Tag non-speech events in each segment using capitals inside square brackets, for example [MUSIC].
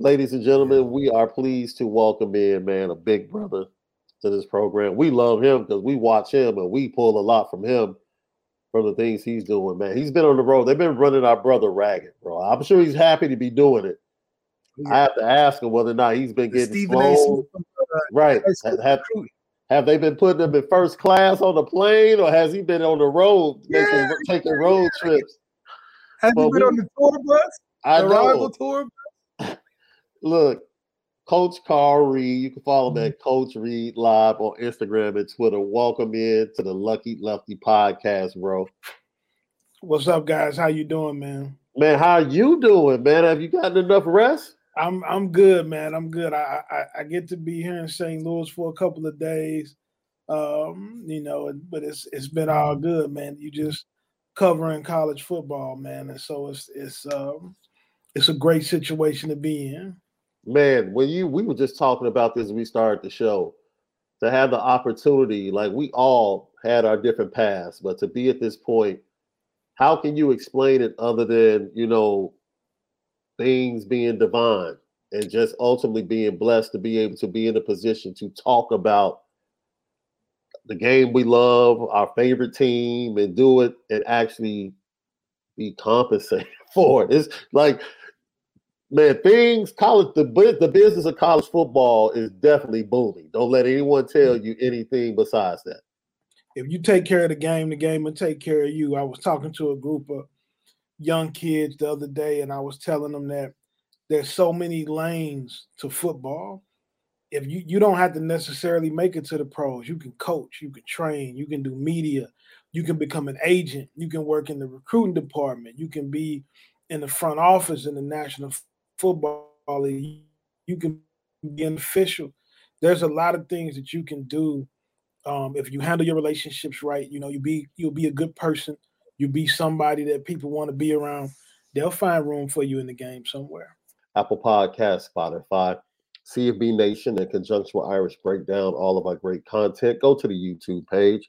Ladies and gentlemen, we are pleased to welcome in, man, a big brother to this program. We love him because we watch him and we pull a lot from him from the things he's doing, man. He's been on the road. They've been running our brother ragged, bro. I'm sure he's happy to be doing it. Yeah. I have to ask him whether or not he's been getting flown. Uh, right. Have, have, they been putting him in first class on the plane or has he been on the road yeah. making, taking road trips? Has but he been we, on the tour bus? I the know. tour Look, Coach Carl Reed. You can follow me at Coach Reed Live on Instagram and Twitter. Welcome in to the Lucky Lefty podcast, bro. What's up, guys? How you doing, man? Man, how you doing, man? Have you gotten enough rest? I'm I'm good, man. I'm good. I, I, I get to be here in St. Louis for a couple of days. Um, you know, but it's it's been all good, man. You just covering college football, man, and so it's it's um it's a great situation to be in man, when you we were just talking about this, we started the show to have the opportunity, like we all had our different paths, but to be at this point, how can you explain it other than you know things being divine and just ultimately being blessed to be able to be in a position to talk about the game we love, our favorite team, and do it and actually be compensated [LAUGHS] for it. It's like man, things college the the business of college football is definitely booming. Don't let anyone tell mm. you anything besides that. If you take care of the game, the game will take care of you. I was talking to a group of young kids the other day, and I was telling them that there's so many lanes to football. If you you don't have to necessarily make it to the pros, you can coach, you can train, you can do media, you can become an agent, you can work in the recruiting department, you can be in the front office in the national football. You can be an official. There's a lot of things that you can do um, if you handle your relationships right. You know, you be you'll be a good person. You be somebody that people want to be around. They'll find room for you in the game somewhere. Apple Podcast, Spotify, CFB Nation, in conjunction with Irish Breakdown, all of our great content. Go to the YouTube page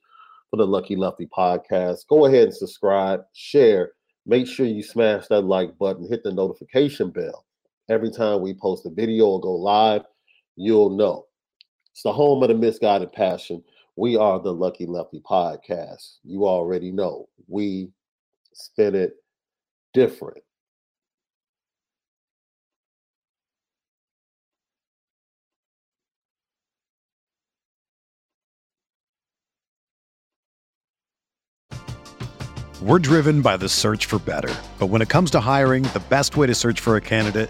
for the Lucky Lefty Podcast. Go ahead and subscribe, share. Make sure you smash that like button, hit the notification bell Every time we post a video or go live, you'll know. It's the home of the misguided passion. We are the Lucky Lefty Podcast. You already know. We spin it different. We're driven by the search for better. But when it comes to hiring, the best way to search for a candidate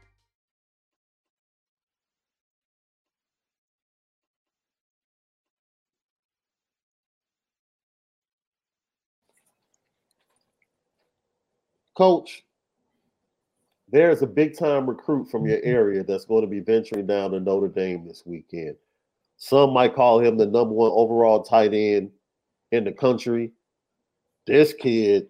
Coach, there's a big time recruit from your mm-hmm. area that's going to be venturing down to Notre Dame this weekend. Some might call him the number one overall tight end in the country. This kid,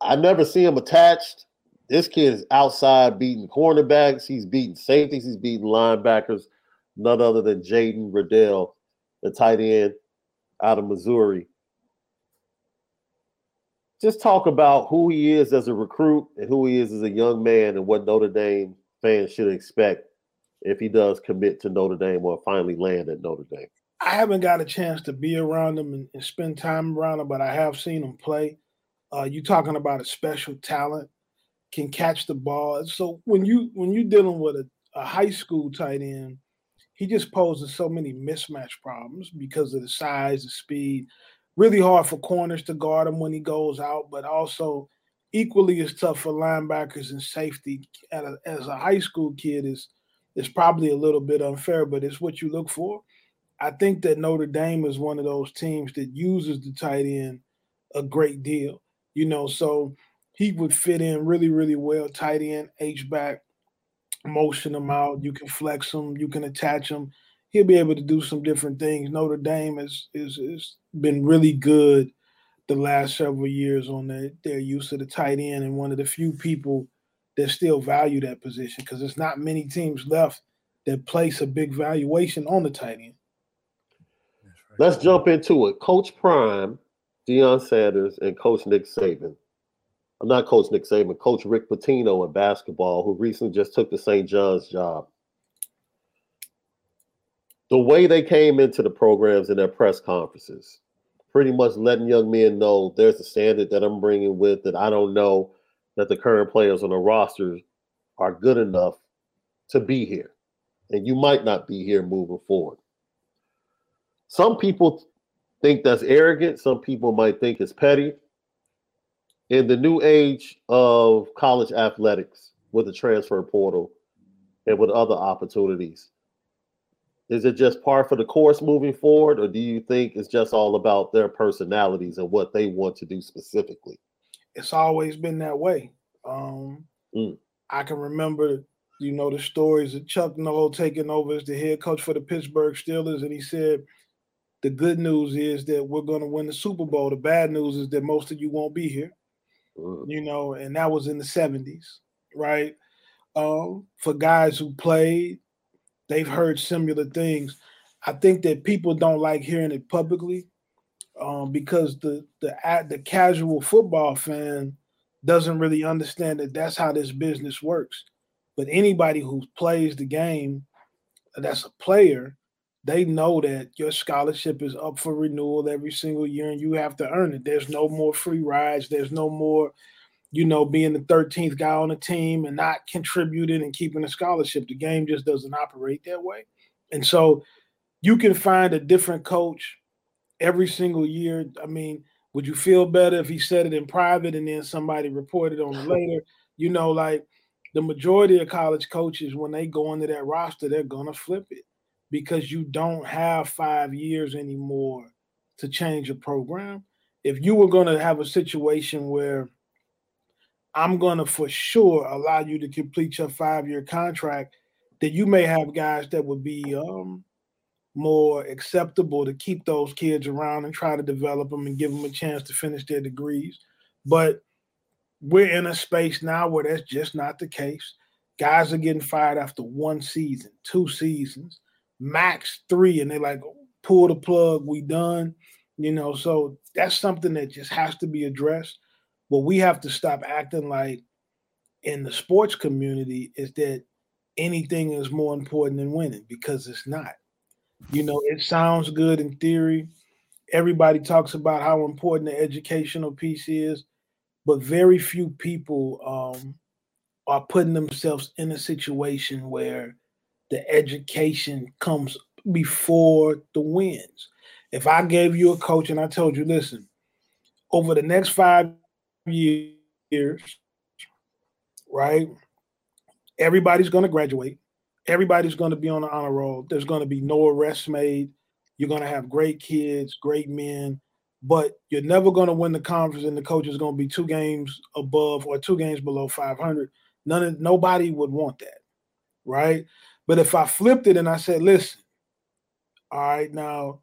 I never see him attached. This kid is outside beating cornerbacks. He's beating safeties. He's beating linebackers. None other than Jaden Reddell, the tight end out of Missouri just talk about who he is as a recruit and who he is as a young man and what Notre Dame fans should expect if he does commit to Notre Dame or finally land at Notre Dame. I haven't got a chance to be around him and, and spend time around him, but I have seen him play. Uh, you talking about a special talent, can catch the ball. So when you when you're dealing with a, a high school tight end, he just poses so many mismatch problems because of the size, the speed really hard for corners to guard him when he goes out, but also equally as tough for linebackers and safety. A, as a high school kid is is probably a little bit unfair, but it's what you look for. I think that Notre Dame is one of those teams that uses the tight end a great deal. You know, so he would fit in really, really well. Tight end, H back, motion him out. You can flex him, you can attach him he'll be able to do some different things. Notre Dame has is is been really good the last several years on their, their use of the tight end, and one of the few people that still value that position because there's not many teams left that place a big valuation on the tight end. Let's jump into it. Coach Prime, Deion Sanders, and Coach Nick Saban. I'm not Coach Nick Saban, Coach Rick Pitino in basketball, who recently just took the St. John's job the way they came into the programs in their press conferences, pretty much letting young men know there's a standard that I'm bringing with that I don't know that the current players on the roster are good enough to be here. And you might not be here moving forward. Some people think that's arrogant. Some people might think it's petty. In the new age of college athletics with the transfer portal and with other opportunities, is it just par for the course moving forward, or do you think it's just all about their personalities and what they want to do specifically? It's always been that way. Um, mm. I can remember, you know, the stories of Chuck Noll taking over as the head coach for the Pittsburgh Steelers, and he said, "The good news is that we're going to win the Super Bowl. The bad news is that most of you won't be here." Mm. You know, and that was in the '70s, right? Um, for guys who played they've heard similar things. I think that people don't like hearing it publicly um, because the the the casual football fan doesn't really understand that that's how this business works. But anybody who plays the game, that's a player, they know that your scholarship is up for renewal every single year and you have to earn it. There's no more free rides. There's no more you know, being the 13th guy on the team and not contributing and keeping a scholarship. The game just doesn't operate that way. And so you can find a different coach every single year. I mean, would you feel better if he said it in private and then somebody reported on it later? [LAUGHS] You know, like the majority of college coaches, when they go into that roster, they're gonna flip it because you don't have five years anymore to change a program. If you were gonna have a situation where I'm gonna for sure allow you to complete your five-year contract, that you may have guys that would be um, more acceptable to keep those kids around and try to develop them and give them a chance to finish their degrees. But we're in a space now where that's just not the case. Guys are getting fired after one season, two seasons, max three, and they're like pull the plug, we done. You know, so that's something that just has to be addressed. What we have to stop acting like in the sports community is that anything is more important than winning because it's not. You know, it sounds good in theory. Everybody talks about how important the educational piece is, but very few people um, are putting themselves in a situation where the education comes before the wins. If I gave you a coach and I told you, listen, over the next five years, right? Everybody's going to graduate. Everybody's going to be on the honor roll. There's going to be no arrests made. You're going to have great kids, great men, but you're never going to win the conference, and the coach is going to be two games above or two games below 500. None of nobody would want that, right? But if I flipped it and I said, listen, all right, now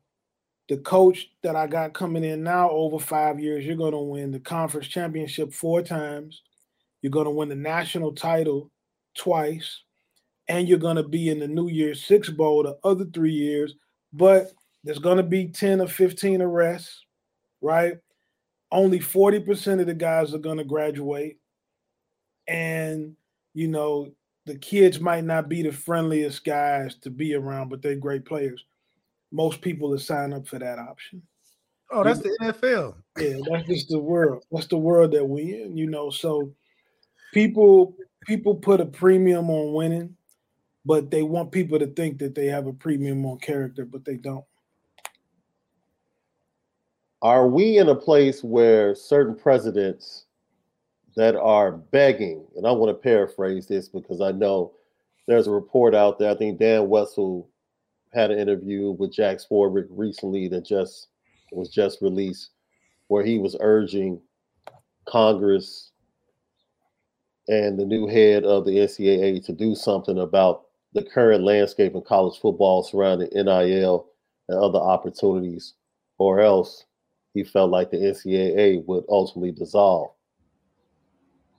the coach that I got coming in now over five years, you're going to win the conference championship four times. You're going to win the national title twice, and you're going to be in the New Year's Six Bowl the other three years. But there's going to be 10 or 15 arrests, right? Only 40% of the guys are going to graduate. And, you know, the kids might not be the friendliest guys to be around, but they're great players most people will sign up for that option. Oh, that's the NFL. Yeah, that's just the world. That's the world that we in, you know. So people people put a premium on winning, but they want people to think that they have a premium on character, but they don't. Are we in a place where certain presidents that are begging, and I want to paraphrase this because I know there's a report out there. I think Dan Wessel had an interview with Jack Swarbrick recently that just was just released, where he was urging Congress and the new head of the NCAA to do something about the current landscape in college football surrounding NIL and other opportunities, or else he felt like the NCAA would ultimately dissolve.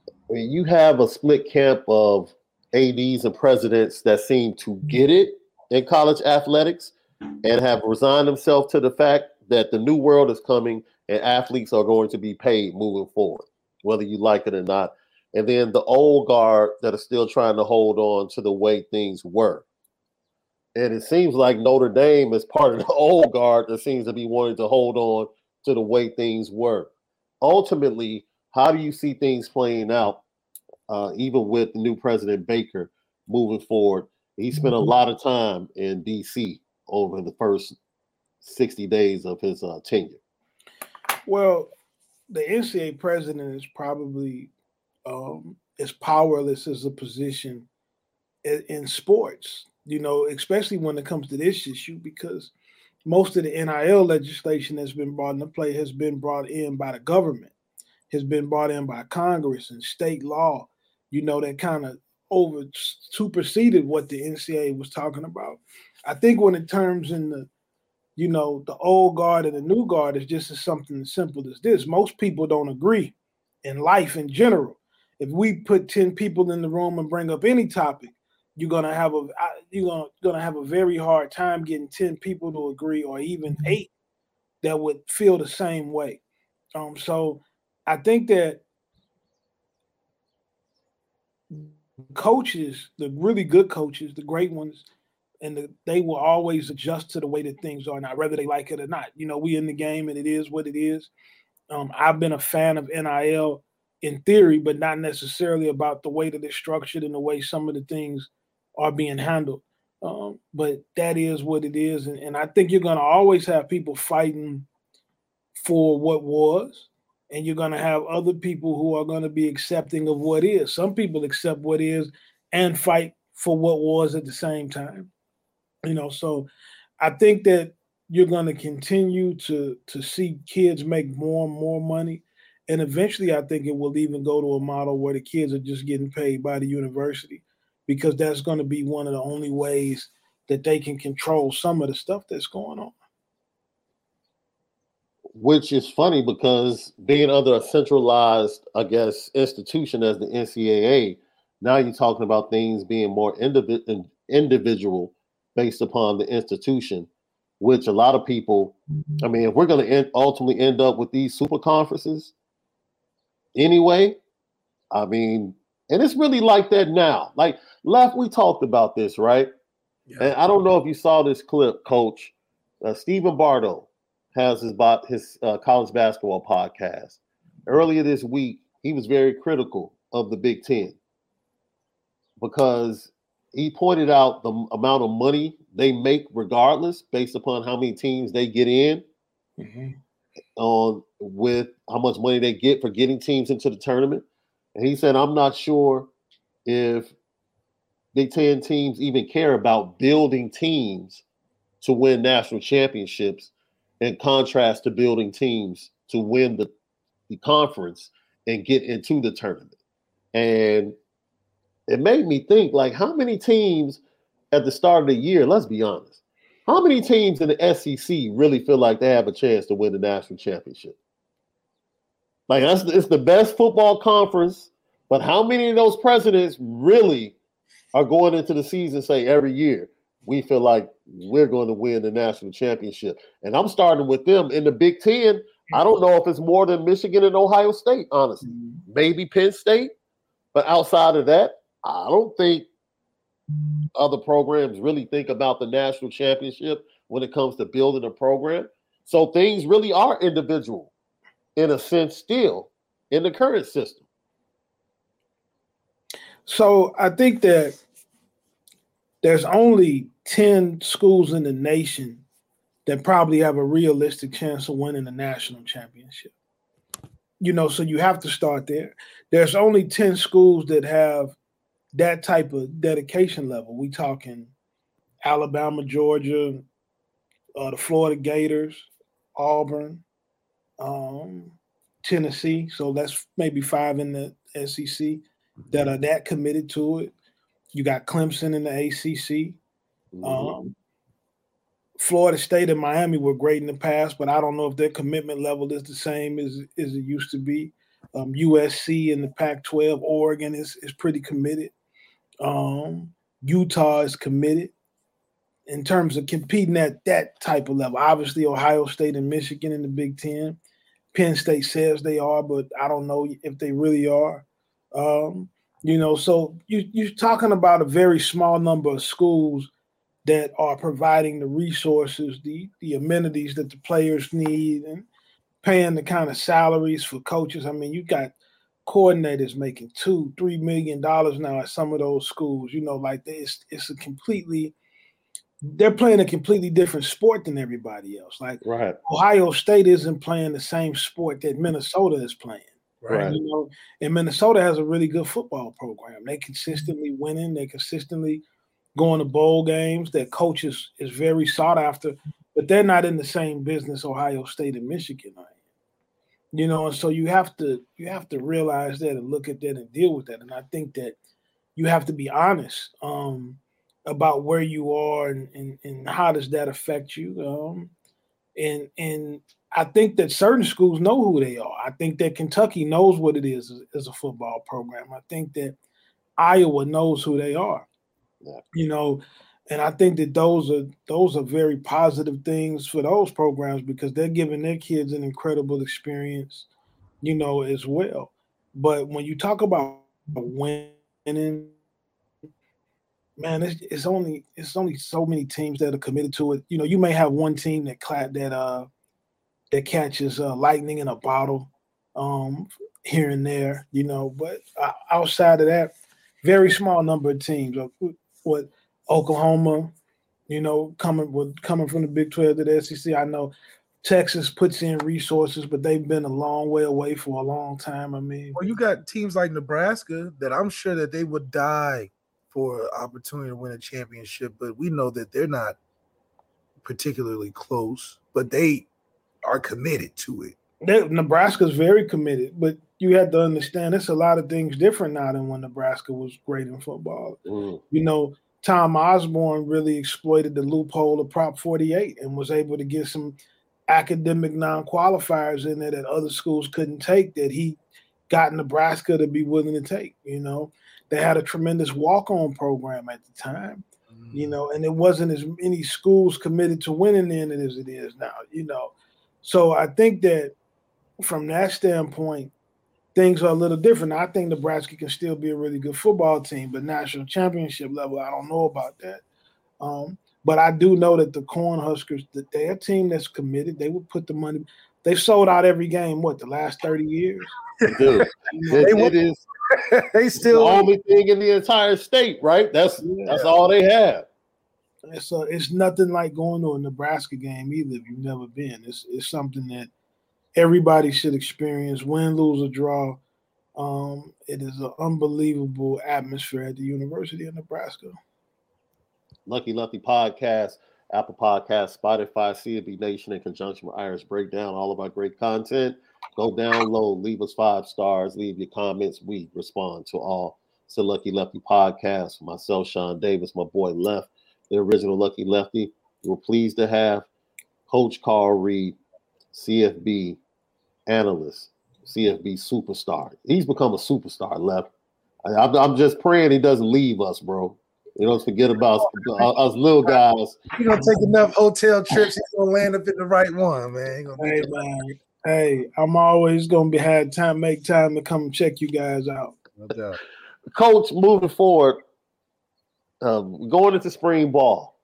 I mean, you have a split camp of ADs and presidents that seem to get it in college athletics and have resigned themselves to the fact that the new world is coming and athletes are going to be paid moving forward, whether you like it or not. And then the old guard that are still trying to hold on to the way things were. And it seems like Notre Dame is part of the [LAUGHS] old guard that seems to be wanting to hold on to the way things were. Ultimately, how do you see things playing out, uh, even with the new president Baker moving forward? He spent a mm-hmm. lot of time in D.C. over the first 60 days of his uh, tenure. Well, the NCAA president is probably um, as powerless as a position in, in sports, you know, especially when it comes to this issue, because most of the NIL legislation that's been brought into play has been brought in by the government, has been brought in by Congress and state law, you know, that kind of over superseded what the NCAA was talking about. I think when it terms in the, you know, the old guard and the new guard is just as something as simple as this. Most people don't agree in life in general. If we put 10 people in the room and bring up any topic, you're gonna have a you're gonna, gonna have a very hard time getting 10 people to agree or even mm-hmm. eight that would feel the same way. Um, so I think that coaches, the really good coaches, the great ones, and the, they will always adjust to the way that things are now, whether they like it or not. You know, we in the game and it is what it is. Um, I've been a fan of NIL in theory, but not necessarily about the way that it's structured and the way some of the things are being handled. Um, but that is what it is, and, and I think you're going to always have people fighting for what was, and you're going to have other people who are going to be accepting of what is. Some people accept what is and fight for what was at the same time. You know, so I think that you're going to continue to to see kids make more and more money and eventually i think it will even go to a model where the kids are just getting paid by the university because that's going to be one of the only ways that they can control some of the stuff that's going on which is funny because being under a centralized i guess institution as the ncaa now you're talking about things being more individ- individual based upon the institution which a lot of people, I mean, if we're going to ultimately end up with these super conferences anyway, I mean, and it's really like that now. Like, left, we talked about this, right? Yeah. And I don't know if you saw this clip, Coach. Uh, Stephen Bardo has his his uh, college basketball podcast. Earlier this week, he was very critical of the Big Ten because he pointed out the amount of money they make regardless based upon how many teams they get in mm-hmm. on with how much money they get for getting teams into the tournament. And he said, I'm not sure if Big Ten teams even care about building teams to win national championships in contrast to building teams to win the, the conference and get into the tournament. And it made me think like how many teams at the start of the year, let's be honest, how many teams in the SEC really feel like they have a chance to win the national championship? Like that's it's the best football conference, but how many of those presidents really are going into the season say every year we feel like we're going to win the national championship? And I'm starting with them in the Big Ten. I don't know if it's more than Michigan and Ohio State, honestly. Mm-hmm. Maybe Penn State, but outside of that, I don't think other programs really think about the national championship when it comes to building a program. So things really are individual in a sense still in the current system. So I think that there's only 10 schools in the nation that probably have a realistic chance of winning the national championship. You know, so you have to start there. There's only 10 schools that have that type of dedication level. We talking Alabama, Georgia, uh, the Florida Gators, Auburn, um, Tennessee. So that's maybe five in the SEC that are that committed to it. You got Clemson in the ACC. Mm-hmm. Um, Florida State and Miami were great in the past, but I don't know if their commitment level is the same as, as it used to be. Um, USC in the Pac-12, Oregon is is pretty committed. Um, Utah is committed in terms of competing at that type of level. Obviously, Ohio State and Michigan in the Big Ten. Penn State says they are, but I don't know if they really are. Um, you know, so you, you're talking about a very small number of schools that are providing the resources, the the amenities that the players need, and paying the kind of salaries for coaches. I mean, you got coordinators making two, three million dollars now at some of those schools. You know, like it's it's a completely they're playing a completely different sport than everybody else. Like right. Ohio State isn't playing the same sport that Minnesota is playing. Right. You know, and Minnesota has a really good football program. They consistently winning, they consistently going to bowl games. Their coach is, is very sought after, but they're not in the same business Ohio State and Michigan are you know and so you have to you have to realize that and look at that and deal with that and i think that you have to be honest um, about where you are and, and, and how does that affect you um, and and i think that certain schools know who they are i think that kentucky knows what it is as, a football program i think that iowa knows who they are yeah. you know and I think that those are those are very positive things for those programs because they're giving their kids an incredible experience, you know, as well. But when you talk about winning, man, it's, it's only it's only so many teams that are committed to it. You know, you may have one team that that uh that catches uh, lightning in a bottle. Um, here and there, you know. But uh, outside of that, very small number of teams. What Oklahoma, you know, coming with coming from the Big Twelve to the SEC. I know Texas puts in resources, but they've been a long way away for a long time. I mean, well, you got teams like Nebraska that I'm sure that they would die for an opportunity to win a championship, but we know that they're not particularly close, but they are committed to it. They, Nebraska's very committed, but you have to understand it's a lot of things different now than when Nebraska was great in football. Mm. You know, Tom Osborne really exploited the loophole of Prop 48 and was able to get some academic non-qualifiers in there that other schools couldn't take that he got Nebraska to be willing to take, you know. They had a tremendous walk-on program at the time, mm. you know, and it wasn't as many schools committed to winning in it as it is now, you know. So I think that from that standpoint, things are a little different. I think Nebraska can still be a really good football team, but national championship level, I don't know about that. Um, but I do know that the Cornhuskers, that they're a team that's committed. They would put the money. They've sold out every game. What the last thirty years? Dude, it, it is. [LAUGHS] they still the only thing in the entire state, right? That's yeah. that's all they have. It's a, it's nothing like going to a Nebraska game either. If you've never been, it's it's something that everybody should experience. Win, lose, or draw. Um, it is an unbelievable atmosphere at the University of Nebraska. Lucky Lefty Podcast, Apple Podcast, Spotify, CFB Nation in conjunction with Irish Breakdown, all of our great content. Go download, leave us five stars, leave your comments. We respond to all. It's the Lucky Lefty Podcast. Myself, Shaun Davis, my boy Left, the original Lucky Lefty. We're pleased to have Coach Carl Reed, CFB analyst, CFB superstar. He's become a superstar, Left. I, I'm just praying he doesn't leave us, bro. You don't forget about uh, us little guys. He's gonna take enough hotel trips. He's gonna land up in the right one, man. Hey man, hey, I'm always gonna be had time, make time to come check you guys out. No doubt. Coach, moving forward, um, going into spring ball,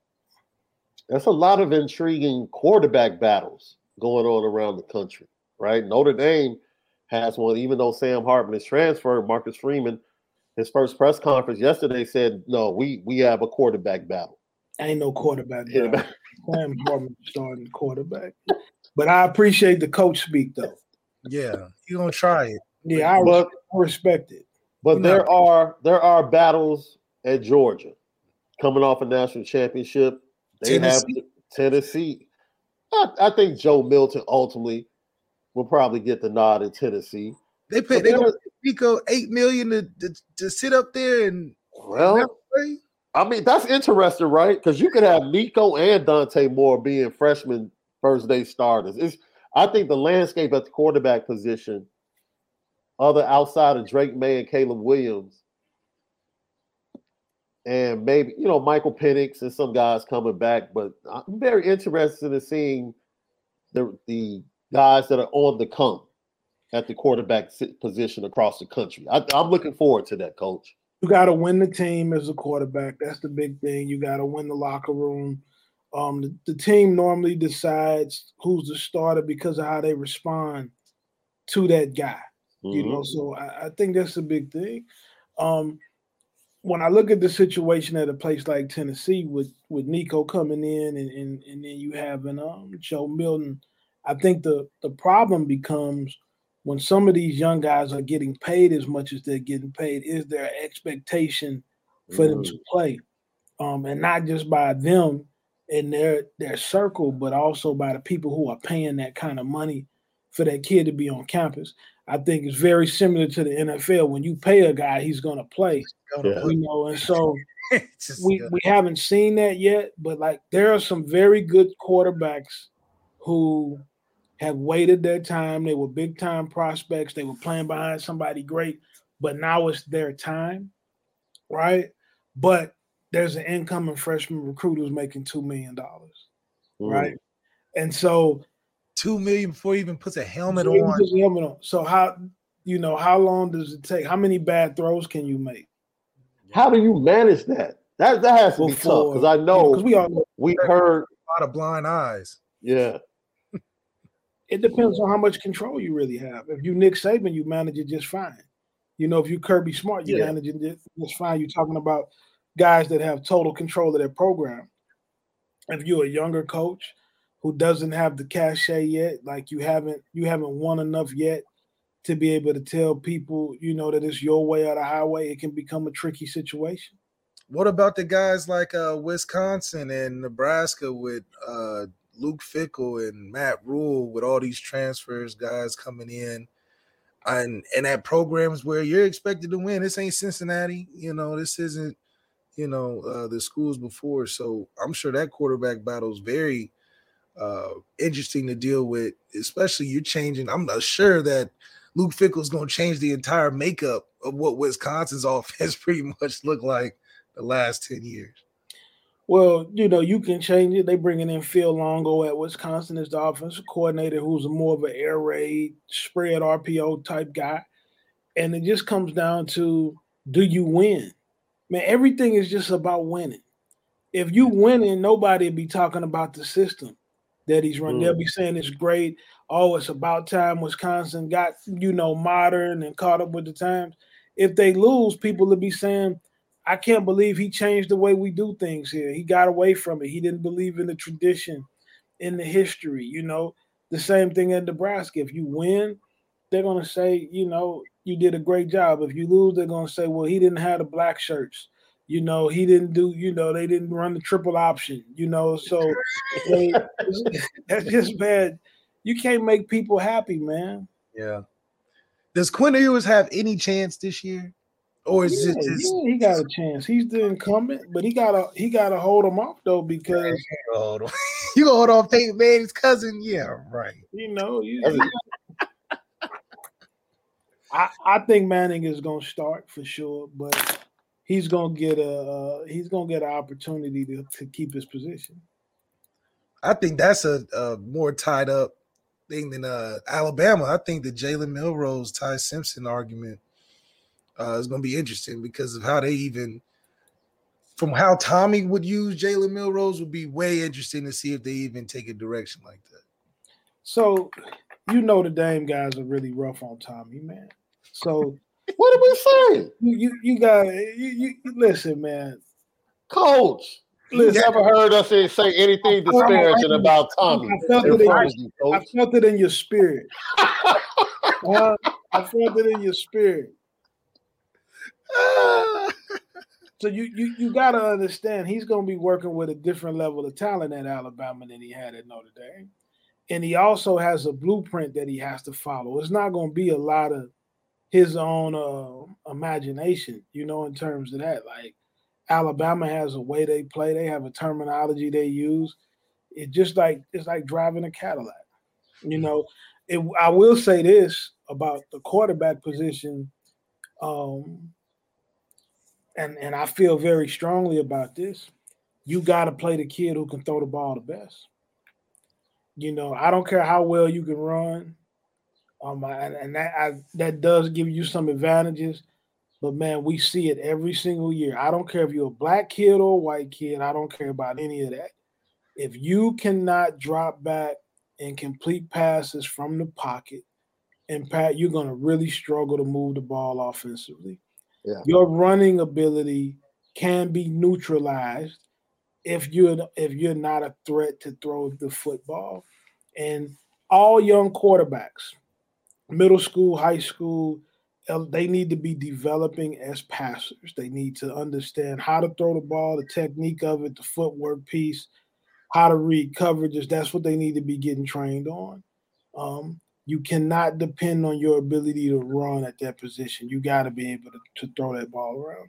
there's a lot of intriguing quarterback battles going on around the country, right? Notre Dame has one, even though Sam Hartman is transferred, Marcus Freeman his first press conference yesterday said, "No, we we have a quarterback battle." Ain't no quarterback battle. Sam Hartman starting quarterback, but I appreciate the coach speak though. Yeah, you gonna try it. Yeah, I, but, respect it. But there are there are battles at Georgia coming off a national championship. They Tennessee. have Tennessee. I, I, think Joe Milton ultimately will probably get the nod in Tennessee. They pay. They gonna Nico eight million to, to, to sit up there and well. I mean, that's interesting, right? Because you could have Nico and Dante Moore being freshman first day starters. It's, I think the landscape at the quarterback position, other outside of Drake Maye and Caleb Williams, and maybe you know Michael Penix and some guys coming back. But I'm very interested in seeing the the guys that are on the come at the quarterback position across the country. I, am looking forward to that, coach. You got to win the team as a quarterback. That's the big thing. You got to win the locker room. Um, the, the, team normally decides who's the starter because of how they respond to that guy. Mm-hmm. You know, mm-hmm. so I, I, think that's a big thing. Um, when I look at the situation at a place like Tennessee with with Nico coming in and and, and then you having um, Joe Milton, I think the the problem becomes when some of these young guys are getting paid as much as they're getting paid, is there expectation for mm them to play? Um, and not just by them in their their circle, but also by the people who are paying that kind of money for that kid to be on campus. I think it's very similar to the NFL. When you pay a guy, he's going to play. Yeah. You know, and so [LAUGHS] we we haven't seen that yet. But like, there are some very good quarterbacks who have waited their time. They were big time prospects. They were playing behind somebody great, but now it's their time, right? But there's an incoming freshman recruit who's making two million dollars, mm. right? And so, two million before he even puts a helmet on. Helmet on. So how you know how long does it take? How many bad throws can you make? How do you manage that? That that has to Before, be tough because I know because we all we heard a lot of blind eyes. Yeah, [LAUGHS] It depends on how much control you really have. If you Nick Saban, you manage it just fine. You know, if you Kirby Smart, you Yeah. manage it just fine. You're talking about guys that have total control of their program. If you're a younger coach who doesn't have the cachet yet, like you haven't you haven't won enough yet to be able to tell people, you know, that it's your way or the highway, it can become a tricky situation. What about the guys like uh, Wisconsin and Nebraska with uh, Luke Fickell and Matt Rhule with all these transfers, guys coming in, and and at programs where you're expected to win. This ain't Cincinnati, you know. This isn't, you know, uh, the schools before. So I'm sure that quarterback battle is very uh, interesting to deal with. Especially you're changing. I'm not sure that Luke Fickell's going to change the entire makeup of what Wisconsin's [LAUGHS] offense pretty much looked like the last 10 years. Well, you know, you can change it. They bringing in Phil Longo at Wisconsin as the offensive coordinator, who's more of an air raid spread RPO type guy, and it just comes down to do you win? Man, everything is just about winning. If you winning, nobody be talking about the system that he's running. They'll mm. be saying it's great. Oh, it's about time Wisconsin got you know modern and caught up with the times. If they lose, people will be saying I can't believe he changed the way we do things here. He got away from it. He didn't believe in the tradition, in the history. You know, the same thing at Nebraska. If you win, they're gonna say, you know, you did a great job. If you lose, they're gonna say, well, he didn't have the black shirts. You know, he didn't do. You know, they didn't run the triple option. You know, so they, [LAUGHS] that's just bad. You can't make people happy, man. Yeah. Does Quinn Ewers have any chance this year? Or is Yeah, it just yeah, he got a chance. He's the incumbent, but he gotta he gotta hold him off though because [LAUGHS] hold on. you gonna hold on Peyton Manning's cousin? Yeah, right. you know you- [LAUGHS] I I think Manning is gonna start for sure, but he's gonna get a uh, he's gonna get an opportunity to, to keep his position. I think that's a, a more tied up thing than uh, Alabama. I think the Jalen Milroe Ty Simpson argument uh, is going to be interesting because of how they even, from how Tommy would use Jalen Milroe, would be way interesting to see if they even take a direction like that. So you know the Dame guys are really rough on Tommy, man. So What did we say? you you, you got you, you you- listen, man. Coach, you Listen, never heard us say anything disparaging about Tommy I felt it in front you, I felt it in your spirit. [LAUGHS] I felt it in your spirit. So you you you got to understand he's going to be working with a different level of talent at Alabama than he had at Notre Dame, and he also has a blueprint that he has to follow. It's not going to be a lot of his own uh, imagination, you know, in terms of that. Like Alabama has a way they play, they have a terminology they use. It just like it's like driving a Cadillac. You know, it, I will say this about the quarterback position. Um, and and I feel very strongly about this. You got to play the kid who can throw the ball the best. You know, I don't care how well you can run, um, and, and that I, that does give you some advantages. But man, we see it every single year. I don't care if you're a black kid or a white kid. I don't care about any of that. If you cannot drop back and complete passes from the pocket, and Pat, you're going to really struggle to move the ball offensively. Yeah. Your running ability can be neutralized if you're if you're not a threat to throw the football. And all young quarterbacks, middle school, high school, they need to be developing as passers. They need to understand how to throw the ball, the technique of it, the footwork piece, how to read coverages. That's what they need to be getting trained on. Um, you cannot depend on your ability to run at that position. You got to be able to, to throw that ball around.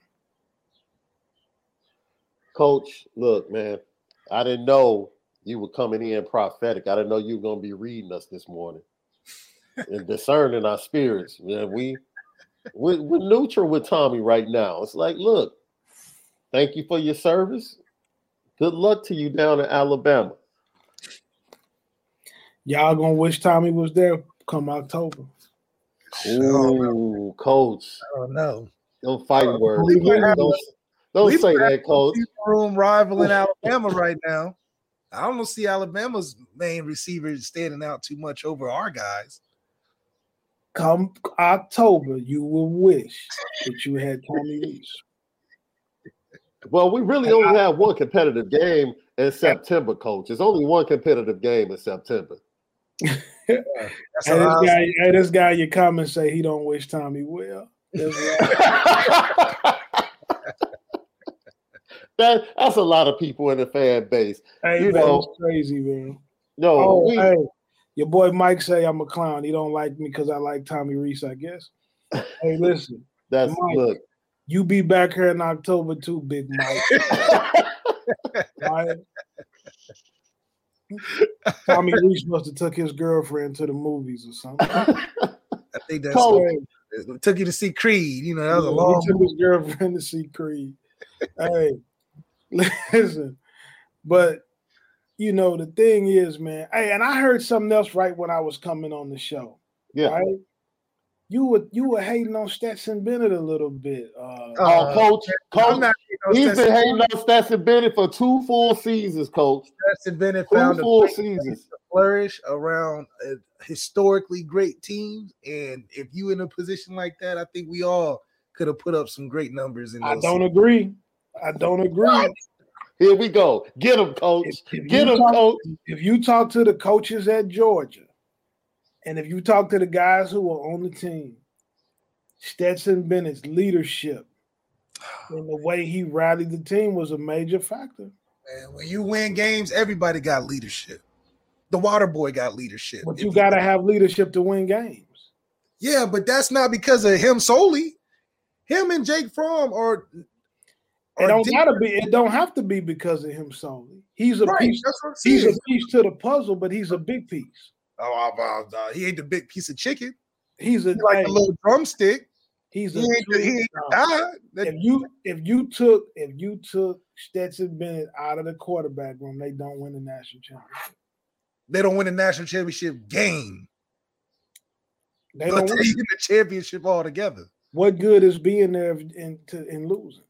Coach, look, man, I didn't know you were coming in prophetic. I didn't know you were going to be reading us this morning and discerning our spirits. Man, we we're, we're neutral with Tommy right now. It's like, look, thank you for your service. Good luck to you down in Alabama. Y'all gonna wish Tommy was there come October. Ooh, coach, Oh no. don't fight uh, words. we Don't, don't we say that, coach. Room rivaling [LAUGHS] Alabama right now. I don't see Alabama's main receivers standing out too much over our guys. Come October, you will wish that you had Tommy Rees. Well, we really only have one competitive game in September, coach. There's only one competitive game in September. hey, this guy, hey, this guy, you come and say he don't wish Tommy well. [LAUGHS] that, that's a lot of people in the fan base. Hey, you know, crazy, man. No, oh, we, hey, your boy Mike say I'm a clown. He don't like me because I like Tommy Rees, I guess. hey, [LAUGHS] listen. That's Mike, look. You be back here in October too, Big Mike. [LAUGHS] right? Tommy Rees must have took his girlfriend to the movies or something. [LAUGHS] I think that's Cold. took you to see Creed. You know, that was yeah, a long. He took his girlfriend to see Creed. hey, listen, but you know the thing is, man. Hey, and I heard something else right when I was coming on the show. Yeah. Right? you were you were hating on Stetson Bennett a little bit. Uh, uh coach, coach, he's been hating on Stetson Bennett for two full seasons, coach. Stetson Bennett two found full seasons to flourish around a historically great teams, and if you in a position like that, I think we all could have put up some great numbers. In I don't seasons. agree. I don't agree. Here we go. Get him, coach. If, if Get him, talk, coach. If you talk to the coaches at Georgia and if you talk to the guys who were on the team, Stetson Bennett's leadership and the way he rallied the team was a major factor. And when you win games, everybody got leadership. The water boy got leadership. But you got to have leadership to win games. Yeah, but that's not because of him solely. Him and Jake Fromm are. It don't gotta be. It don't have to be because of him solely. He's a right, piece. He's a piece to the puzzle, but he's a big piece. Oh, he ain't the big piece of chicken. He's a he like a little drumstick. He's he a ain't, he ain't if you if you took if you took Stetson Bennett out of the quarterback room, they don't win the national championship. They don't win the national championship game. They don't win the championship altogether. What good is being there and, to, in losing?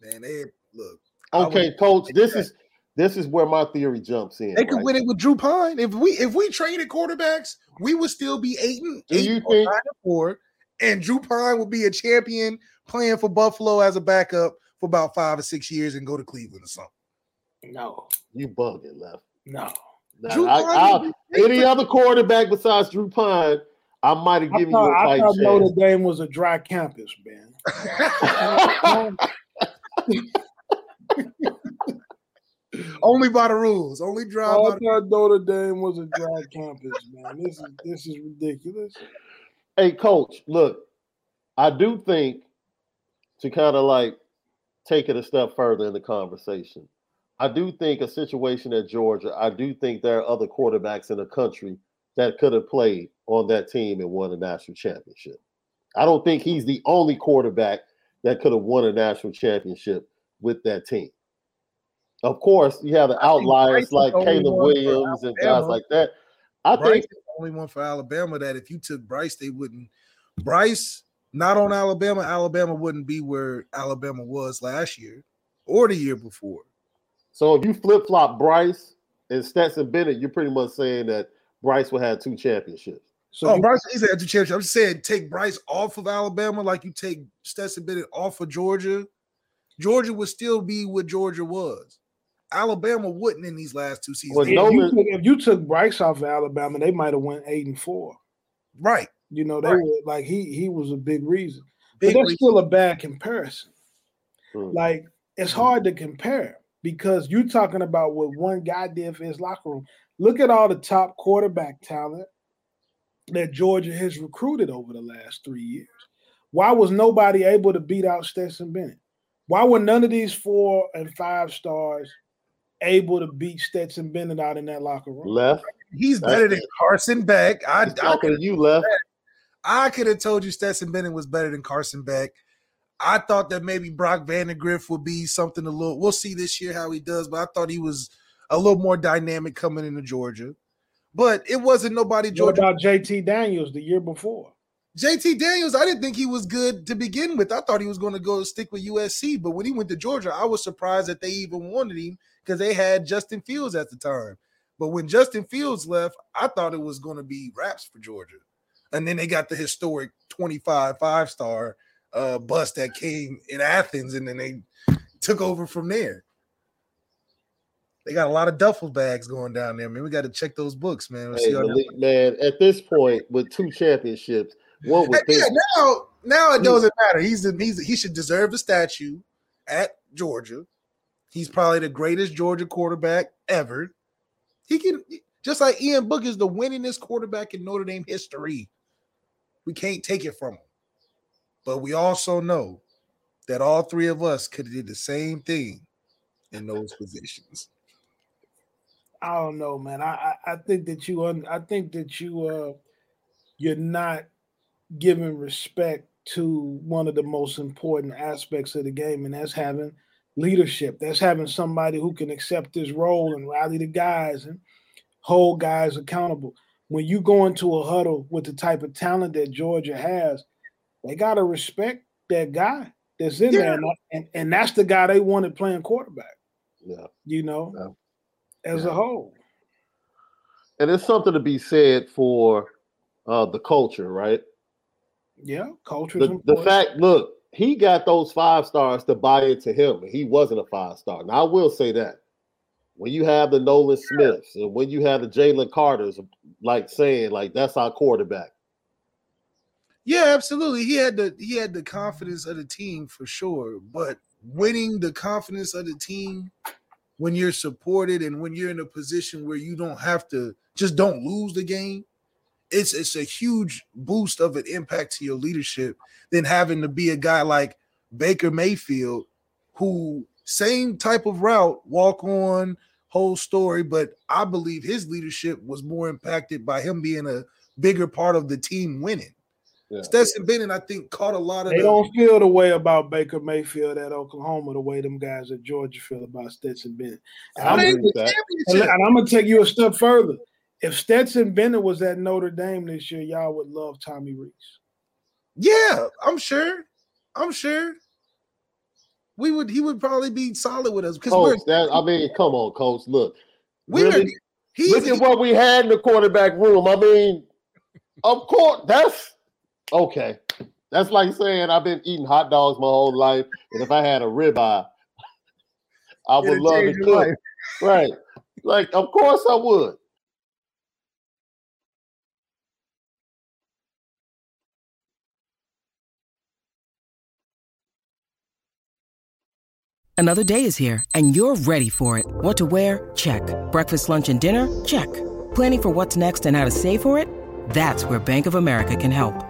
Man, they look. Okay, coach. This is this is where my theory jumps in. They could right? win it with Drew Pyne. If we if we traded quarterbacks, we would still be eight and eight you think, nine and four, and Drew Pyne would be a champion playing for Buffalo as a backup for about five or six years and go to Cleveland or something. No, you bugging left. No. Now, I, I, any other quarterback besides Drew Pyne, I might have given thought, you a fight I thought chance. Notre Dame was a dry campus, man. [LAUGHS] [LAUGHS] [LAUGHS] [LAUGHS] Only by the rules. Only drive. I thought Notre Dame was a dry campus, man. This is this is ridiculous. Hey, coach, look, I do think to kind of like take it a step further in the conversation. I do think a situation at Georgia, I do think there are other quarterbacks in the country that could have played on that team and won a national championship. I don't think he's the only quarterback that could have won a national championship with that team. Of course, you have the outliers like Caleb Williams and guys like that. I Bryce think the only one for Alabama that if you took Bryce, they wouldn't. Bryce not on Alabama, Alabama wouldn't be where Alabama was last year or the year before. So if you flip flop Bryce and Stetson Bennett, you're pretty much saying that Bryce will have two championships. So oh, Bryce he's had two championships. I'm just saying take Bryce off of Alabama like you take Stetson Bennett off of Georgia. Georgia would still be what Georgia was. Alabama wouldn't in these last two seasons. Well, if, you took, if, you took, Bryce off of Alabama, they might have went eight and four. Right. You know, they right. were like he he was a big reason. Big but that's reason. still a bad comparison. Hmm. Like it's hard to compare because you're talking about what one guy did for his locker room. Look at all the top quarterback talent that Georgia has recruited over the last three years. Why was nobody able to beat out Stetson Bennett? Why were none of these four and five stars able to beat Stetson Bennett out in that locker room. Left. He's better than Carson Beck. I, I could you left. I could have told you Stetson Bennett was better than Carson Beck. I thought that maybe Brock Vandagriff would be something a little. We'll see this year how he does, but I thought he was a little more dynamic coming into Georgia. But it wasn't nobody Georgia. What about JT Daniels the year before? JT Daniels, I didn't think he was good to begin with. I thought he was going to go stick with USC, but when he went to Georgia, I was surprised that they even wanted him because they had Justin Fields at the time. But when Justin Fields left, I thought it was going to be wraps for Georgia. And then they got the historic 25 five star uh, bus that came in Athens, and then they took over from there. They got a lot of duffel bags going down there, man. We got to check those books, man. We'll Hey, Malik, man, at this point, with two championships, one would yeah, think now, now it doesn't matter. He's, a, he's he should deserve a statue at Georgia. He's probably the greatest Georgia quarterback ever. He can just like Ian Book is the winningest quarterback in Notre Dame history. We can't take it from him. But we also know that all three of us could have did the same thing in those positions. I don't know, man. I I, I think that you un, I think that you uh you're not giving respect to one of the most important aspects of the game, and that's having leadership. That's having somebody who can accept this role and rally the guys and hold guys accountable. When you go into a huddle with the type of talent that Georgia has, they gotta respect that guy that's in Yeah. there, and, and, and that's the guy they wanted playing quarterback. Yeah. You know, Yeah. As Yeah. a whole. and there's something to be said for uh, the culture, right? Yeah, culture The, the fact, look, he got those five stars to buy into him, he wasn't a five star. Now, I will say that when you have the Nolan Smiths and when you have the Jalen Carters, like saying, like, that's our quarterback. Yeah, absolutely. He had the he had the confidence of the team for sure. But winning the confidence of the team when you're supported and when you're in a position where you don't have to just don't lose the game, it's it's a huge boost of an impact to your leadership than having to be a guy like Baker Mayfield, who same type of route, walk on, whole story, but I believe his leadership was more impacted by him being a bigger part of the team winning. Yeah. Stetson Bennett, I think, caught a lot of They the, don't feel the way about Baker Mayfield at Oklahoma the way them guys at Georgia feel about Stetson Bennett. And I I'm, agree and, with that. championship. I'm gonna take you a step further. If Stetson Bennett was at Notre Dame this year, y'all would love Tommy Rees. Yeah, I'm sure. I'm sure. We would he would probably be solid with us because we're that, I mean, come on, coach. Look, we're really? he's look at what we had in the quarterback room. I mean, of course, that's okay. That's like saying I've been eating hot dogs my whole life, and if I had a ribeye, I would It'd love to change cook. life. Right. Like, of course I would. Another day is here, and you're ready for it. What to wear? Check. Breakfast, lunch, and dinner? Check. Planning for what's next and how to save for it? That's where Bank of America can help.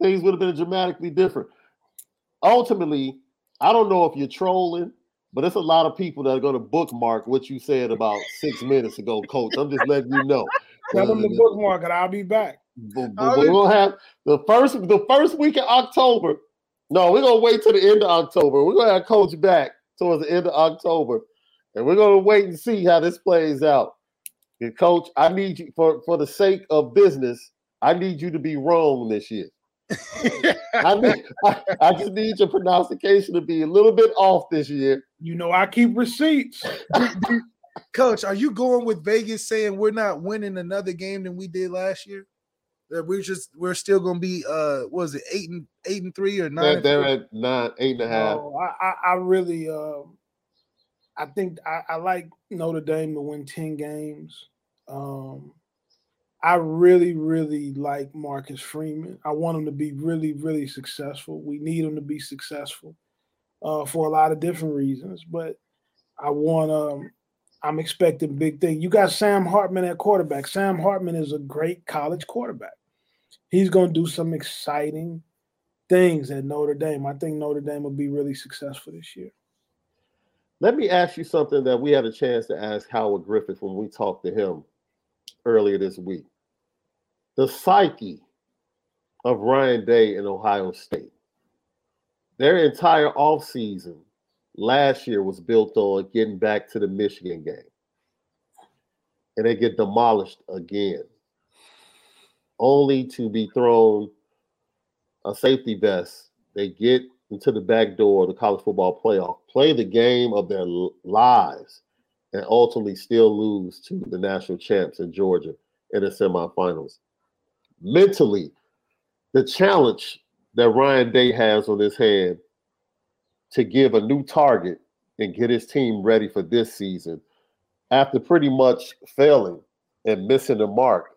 Things would have been dramatically different. Ultimately, I don't know if you're trolling, but it's a lot of people that are going to bookmark what you said about six minutes ago, Coach. I'm just letting you know. Tell them to bookmark it. I'll be back. But, but we're gonna have the first the first week of October. No, we're gonna wait till the end of October. We're gonna have coach back towards the end of October, and we're gonna wait and see how this plays out. And coach, I need you for for the sake of business. I need you to be wrong this year. I need I, I just need your pronunciation to be a little bit off this year. You know, I keep receipts. Coach, are you going with Vegas saying we're not winning another game than we did last year? That we're just we're still gonna be uh was it eight and eight and three or nine? They're, they're at nine, eight and a half. No, I, I, I really, um, I think I, I like Notre Dame to win ten games. Um, I really, really like Marcus Freeman. I want him to be really, really successful. We need him to be successful uh, for a lot of different reasons, but I want um, I'm expecting big things. You got Sam Hartman at quarterback. Sam Hartman is a great college quarterback. He's going to do some exciting things at Notre Dame. I think Notre Dame will be really successful this year. Let me ask you something that we had a chance to ask Howard Griffith when we talked to him earlier this week. The psyche of Ryan Day in Ohio State. Their entire offseason last year was built on getting back to the Michigan game. And they get demolished again, only to be thrown a safety vest. They get into the back door of the college football playoff, play the game of their lives, and ultimately still lose to the national champs in Georgia in the semifinals. Mentally, the challenge that Ryan Day has on his hand to give a new target and get his team ready for this season after pretty much failing and missing the mark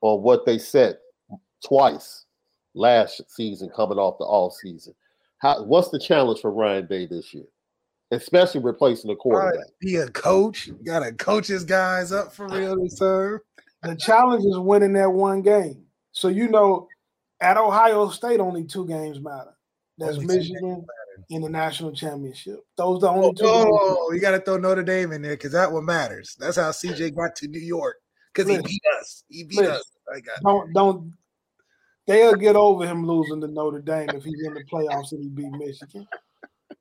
on what they set twice last season coming off the all season. How what's the challenge for Ryan Day this year? Especially replacing the quarterback. Be a coach. Gotta coach his guys up for [LAUGHS] real this time. The challenge is winning that one game. So you know, at Ohio State, only two games matter. That's Only Michigan in the national championship. Those the only two. Oh, games. Oh, you got to throw Notre Dame in there because that one matters. That's how CJ got to New York because he beat us. He beat Listen. us. I got Don't don't. They'll get over him losing to Notre Dame if he's in the playoffs and he beat Michigan.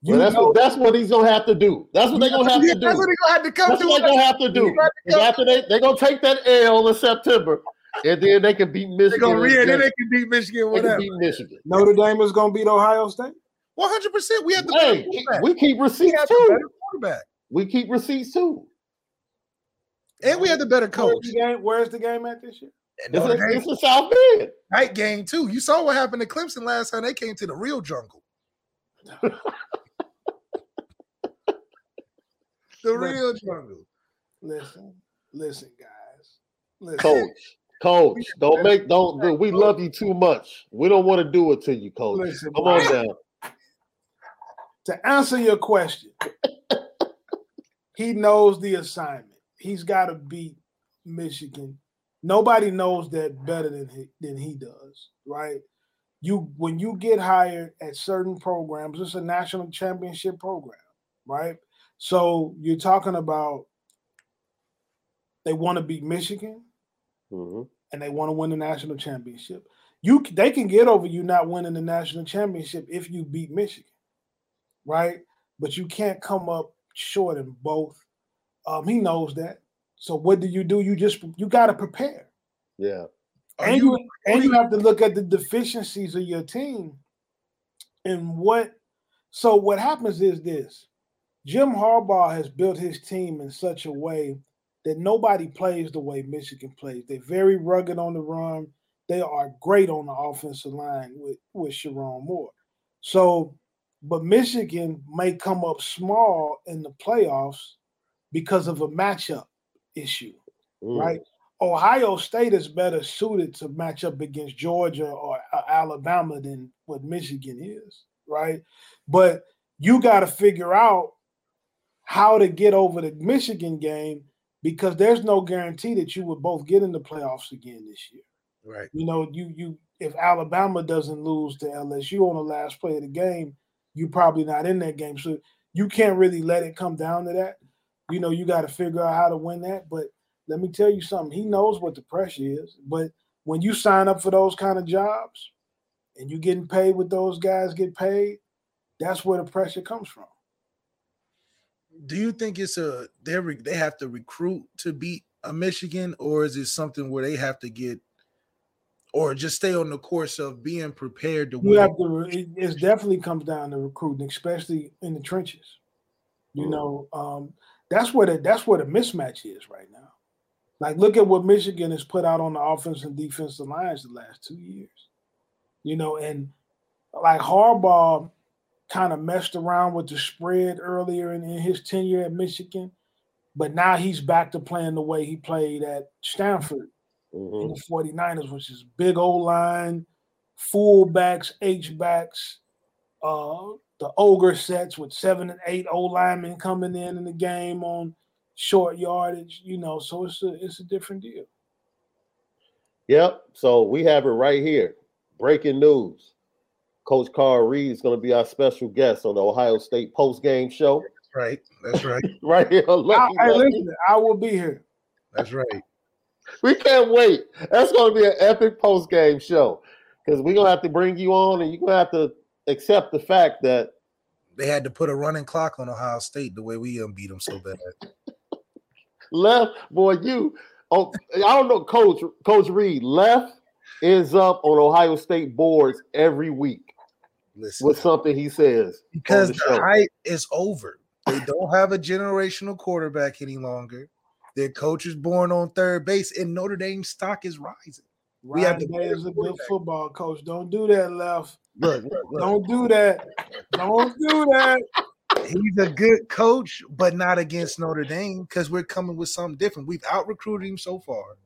You Well, that's know, what that's what he's gonna have to do. That's what they're gonna have to do. That's what he gonna have to come That's to. what they're gonna have to do. He got to after they they're gonna take that L in September, and then they can beat Michigan. They're Michigan. gonna read. and Then they can beat Michigan. they can beat Michigan. Notre Dame is going to beat Ohio State. One hundred percent. We have the Hey, better we keep We receipts have the too. quarterback, We keep receipts too. and we have the better Where's coach. the game, where's the game at this year? And It's, Notre a, it's a South Bend. night game too. You saw what happened to Clemson last time. They came to the real jungle. [LAUGHS] the real jungle. Listen, listen, guys. Listen. Coach, coach, don't make don't do. We love you too much. We don't want to do it to you, coach. Listen, Come on now. to answer your question, he knows the assignment. He's got to beat Michigan. Nobody knows that better than he, than he does, right? You when you get hired at certain programs, it's a national championship program, right? So you're talking about they want to beat Michigan Mhm. and they want to win the national championship. You they can get over you not winning the national championship if you beat Michigan, right? But you can't come up short in both. Um, he knows that. So what do you do? You just you got to prepare, Yeah. Are and you you and you have to look at the deficiencies of your team and what. So what happens is this: Jim Harbaugh has built his team in such a way that nobody plays the way Michigan plays. They're very rugged on the run. They are great on the offensive line with, with Sherrone Moore. So, but Michigan may come up small in the playoffs because of a matchup issue, Mm. right? Ohio State is better suited to match up against Georgia or uh, Alabama than what Michigan is, right? But you got to figure out how to get over the Michigan game because there's no guarantee that you would both get in the playoffs again this year. right? You know, you you if Alabama doesn't lose to LSU on the last play of the game, you're probably not in that game. So you can't really let it come down to that. You know, you got to figure out how to win that. But let me tell you something, he knows what the pressure is. But when you sign up for those kind of jobs and you're getting paid what those guys get paid, that's where the pressure comes from. Do you think it's a they re, they have to recruit to beat a Michigan, or is it something where they have to get, or just stay on the course of being prepared to You win? have to. It, it definitely comes down to recruiting, especially in the trenches. You Mm. know, um, that's where the that's where the mismatch is right now. Like, look at what Michigan has put out on the offense and defensive lines the last two years. You know, and like Harbaugh kind of messed around with the spread earlier in, in his tenure at Michigan, but now he's back to playing the way he played at Stanford Mhm. in the 49ers, which is big old line, fullbacks, H-backs, uh, the ogre sets with seven and eight old linemen coming in in the game on short yardage, you know, so it's a it's a different deal. Yep. So we have it right here. Breaking news. Coach Carl Reed is going to be our special guest on the Ohio State post game show. That's right. That's right. [LAUGHS] Right here. on I, Lucky hey, listen, I will be here. That's right. [LAUGHS] We can't wait. That's going to be an epic post game show because we're going to have to bring you on and you're going to have to accept the fact that They had to put a running clock on Ohio State the way we um, beat them so bad. [LAUGHS] left, boy, you, oh, I don't know, Coach, Coach Reed, left is up on Ohio State boards every week Listen, with something he says. because the the, hype is over. They don't have a generational quarterback any longer. Their coach is born on third base, and Notre Dame stock is rising. We have Ryan the Day is a good football coach. Don't do that, left. Look, look, look. Don't do that. Don't do that. He's a good coach, but not against Notre Dame because we're coming with something different. We've out recruited him so far,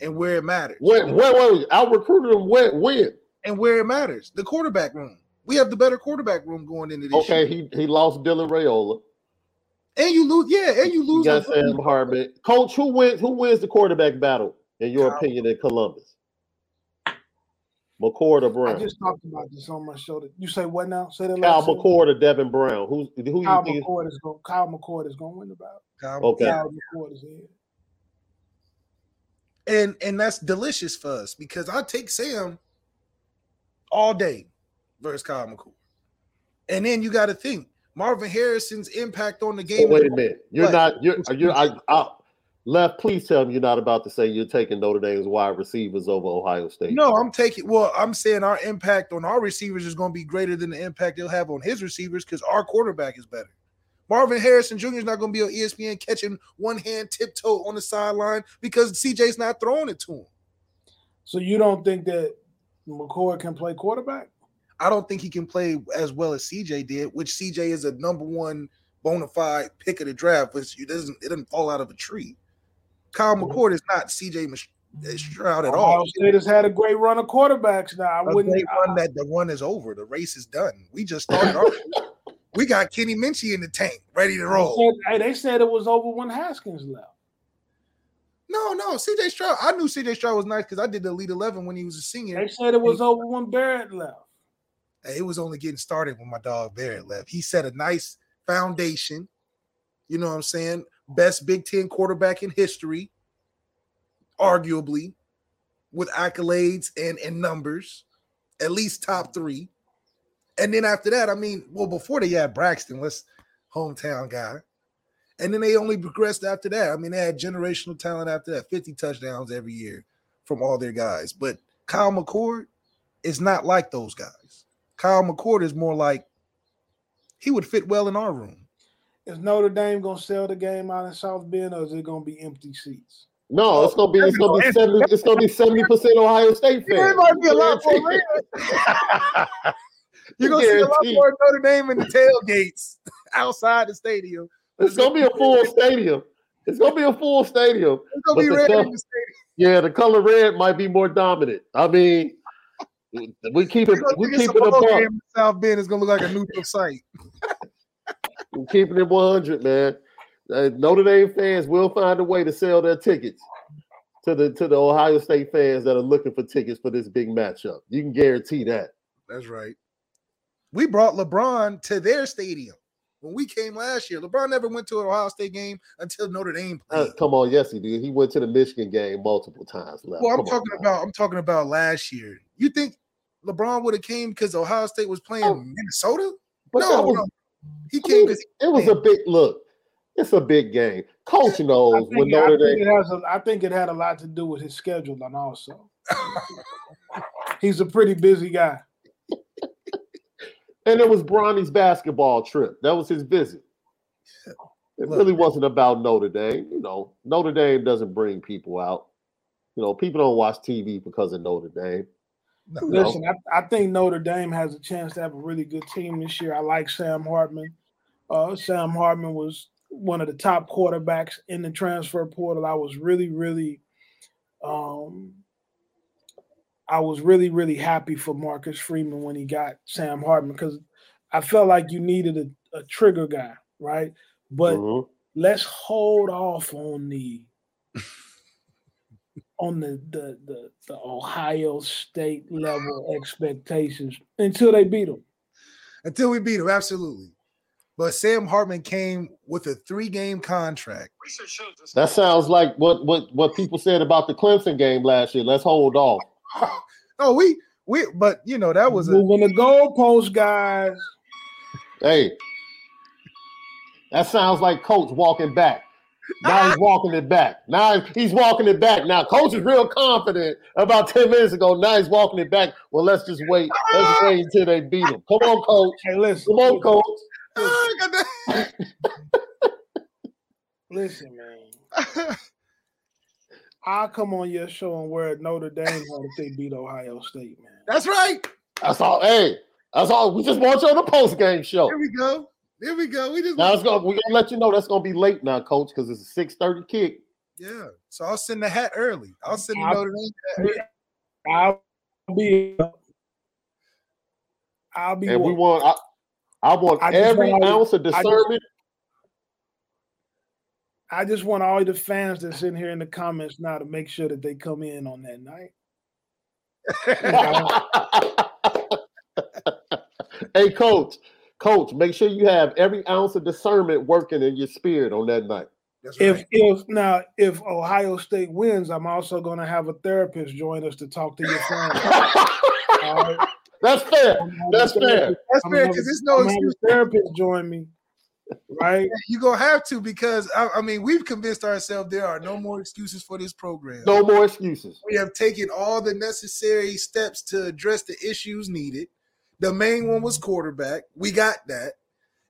and where it matters. When, when, when, out recruited him when? when? and where it matters. The quarterback room. We have the better quarterback room going into this. Okay, year. he, he lost Dylan Raiola. and you lose. Yeah, and you You lose. got a- Sam Hartman. Coach, who wins who wins the quarterback battle, in your Kyle. opinion, in Columbus? McCord or Brown? I Brown? just talked about this on my show. You say what now? Say that. Kyle last sentence. McCord or Devin Brown? Who's who Kyle you think? is- McCord is going. Kyle McCord is going to win the battle. Kyle- Okay. Kyle McCord is in. and and that's delicious for us because I take Sam all day versus Kyle McCool. And then you got to think Marvin Harrison's impact on the Oh, game. wait a minute. You're What? not. You're. You're. I, I, left. Please tell me you're not about to say you're taking Notre Dame's wide receivers over Ohio State. No, I'm taking. Well, I'm saying our impact on our receivers is going to be greater than the impact they'll have on his receivers because our quarterback is better. Marvin Harrison Jr. is not going to be on ESPN catching one hand tiptoe on the sideline because CJ's not throwing it to him. So you don't think that McCord can play quarterback? I don't think he can play as well as CJ did, which CJ is a number one bona fide pick of the draft, but it doesn't it doesn't fall out of a tree. Kyle mm-hmm. McCord is not CJ Mach- eh, mm-hmm. Stroud at Ohio all. State has had a great run of quarterbacks. Now I A wouldn't. run that the run is over. The race is done. We just started. our, [LAUGHS] we got Kenny Minchey in the tank, ready to They roll. said- hey, they said it was over when Haskins left. No, no, CJ Stroud. I knew CJ Stroud was nice because I did the Elite Eleven when he was a senior. They said it was over when Barrett left. It was only getting started when my dog Barrett left. He set a nice foundation. You know what I'm saying? Best Big Ten quarterback in history, arguably, with accolades and, and numbers, at least top three. And then after that, I mean, well, before they had Braxton, let's hometown guy. And then they only progressed after that. I mean, they had generational talent after that, 50 touchdowns every year from all their guys. But Kyle McCord is not like those guys. Kyle McCord is more like he would fit well in our room. Is Notre Dame gonna sell the game out in South Bend, or is it gonna be empty seats? No, it's gonna be. It's gonna be seventy. It's gonna be seventy percent Ohio State fans. There might be a lot more Guaranteed. [LAUGHS] You're gonna see a lot more Notre Dame in the tailgates [LAUGHS] outside the stadium. It's gonna be a full stadium. It's gonna be a full stadium. It's gonna But be the red tough- in the stadium. Yeah, the color red might be more dominant. I mean, we keep it. We keep it a ball buck. game in South Bend is gonna look like a neutral site. We're keeping it one hundred, man. Uh, Notre Dame fans will find a way to sell their tickets to the to the Ohio State fans that are looking for tickets for this big matchup. You can guarantee that. That's right. We brought LeBron to their stadium when we came last year. LeBron never went to an Ohio State game until Notre Dame Uh, played. come on, yes, he did. He went to the Michigan game multiple times. Left. Well, I'm Come talking man. about I'm talking about last year. You think LeBron would have came because Ohio State was playing Oh, Minnesota? But no, that was, no. he I came mean, it was a big look. It's a big game. Coach I knows when think, I, Notre think Dame. it has a, I think it had a lot to do with his schedule, and also [LAUGHS] he's a pretty busy guy. And it was Bronny's basketball trip. That was his visit. It really wasn't about Notre Dame. You know, Notre Dame doesn't bring people out. You know, people don't watch TV because of Notre Dame. No, Listen, I, I, think Notre Dame has a chance to have a really good team this year. I like Sam Hartman. Uh, Sam Hartman was one of the top quarterbacks in the transfer portal. I was really, really, um, I was really, really happy for Marcus Freeman when he got Sam Hartman because I felt like you needed a, a trigger guy, right? But mm-hmm. let's hold off on the [LAUGHS] on the, the the the Ohio State level expectations until they beat them. Until we beat them, absolutely. But Sam Hartman came with a three-game contract. That sounds like what what what people said about the Clemson game last year. Let's hold off. [LAUGHS] oh, we we but you know that was moving a, the goalpost, guys. Hey, that sounds like coach walking back. Now he's walking it back. Now he's walking it back. Now coach is real confident about 10 minutes ago. Now he's walking it back. Well, let's just wait. Let's ah! wait until they beat him. Come on, coach. Hey, listen. Come on, coach. Ah, listen, man. [LAUGHS] I'll come on your show and wear Notre Dame if they beat Ohio State, man. That's right. That's all. Hey, that's all. We just want you on the post game show. Here we go. There we go. We just now it's gonna we're gonna let you know that's gonna be late now, coach, because it's a six thirty kick. Yeah. So I'll send the hat early. I'll send the I'll, Notre Dame hat. I'll be I'll be and we want I, I want I every want ounce of discernment. I just, want all the fans that's in here in the comments now to make sure that they come in on that night. [LAUGHS] hey, coach, coach, make sure you have every ounce of discernment working in your spirit on that night. Right. If if now if Ohio State wins, I'm also going to have a therapist join us to talk to your friends. right? [LAUGHS] That's fair. That's fair. That's fair because there's no excuse. Therapist join me. Right, you're gonna have to because I, I, mean we've convinced ourselves there are no more excuses for this program. No more excuses. We have taken all the necessary steps to address the issues needed. The main one was quarterback. We got that.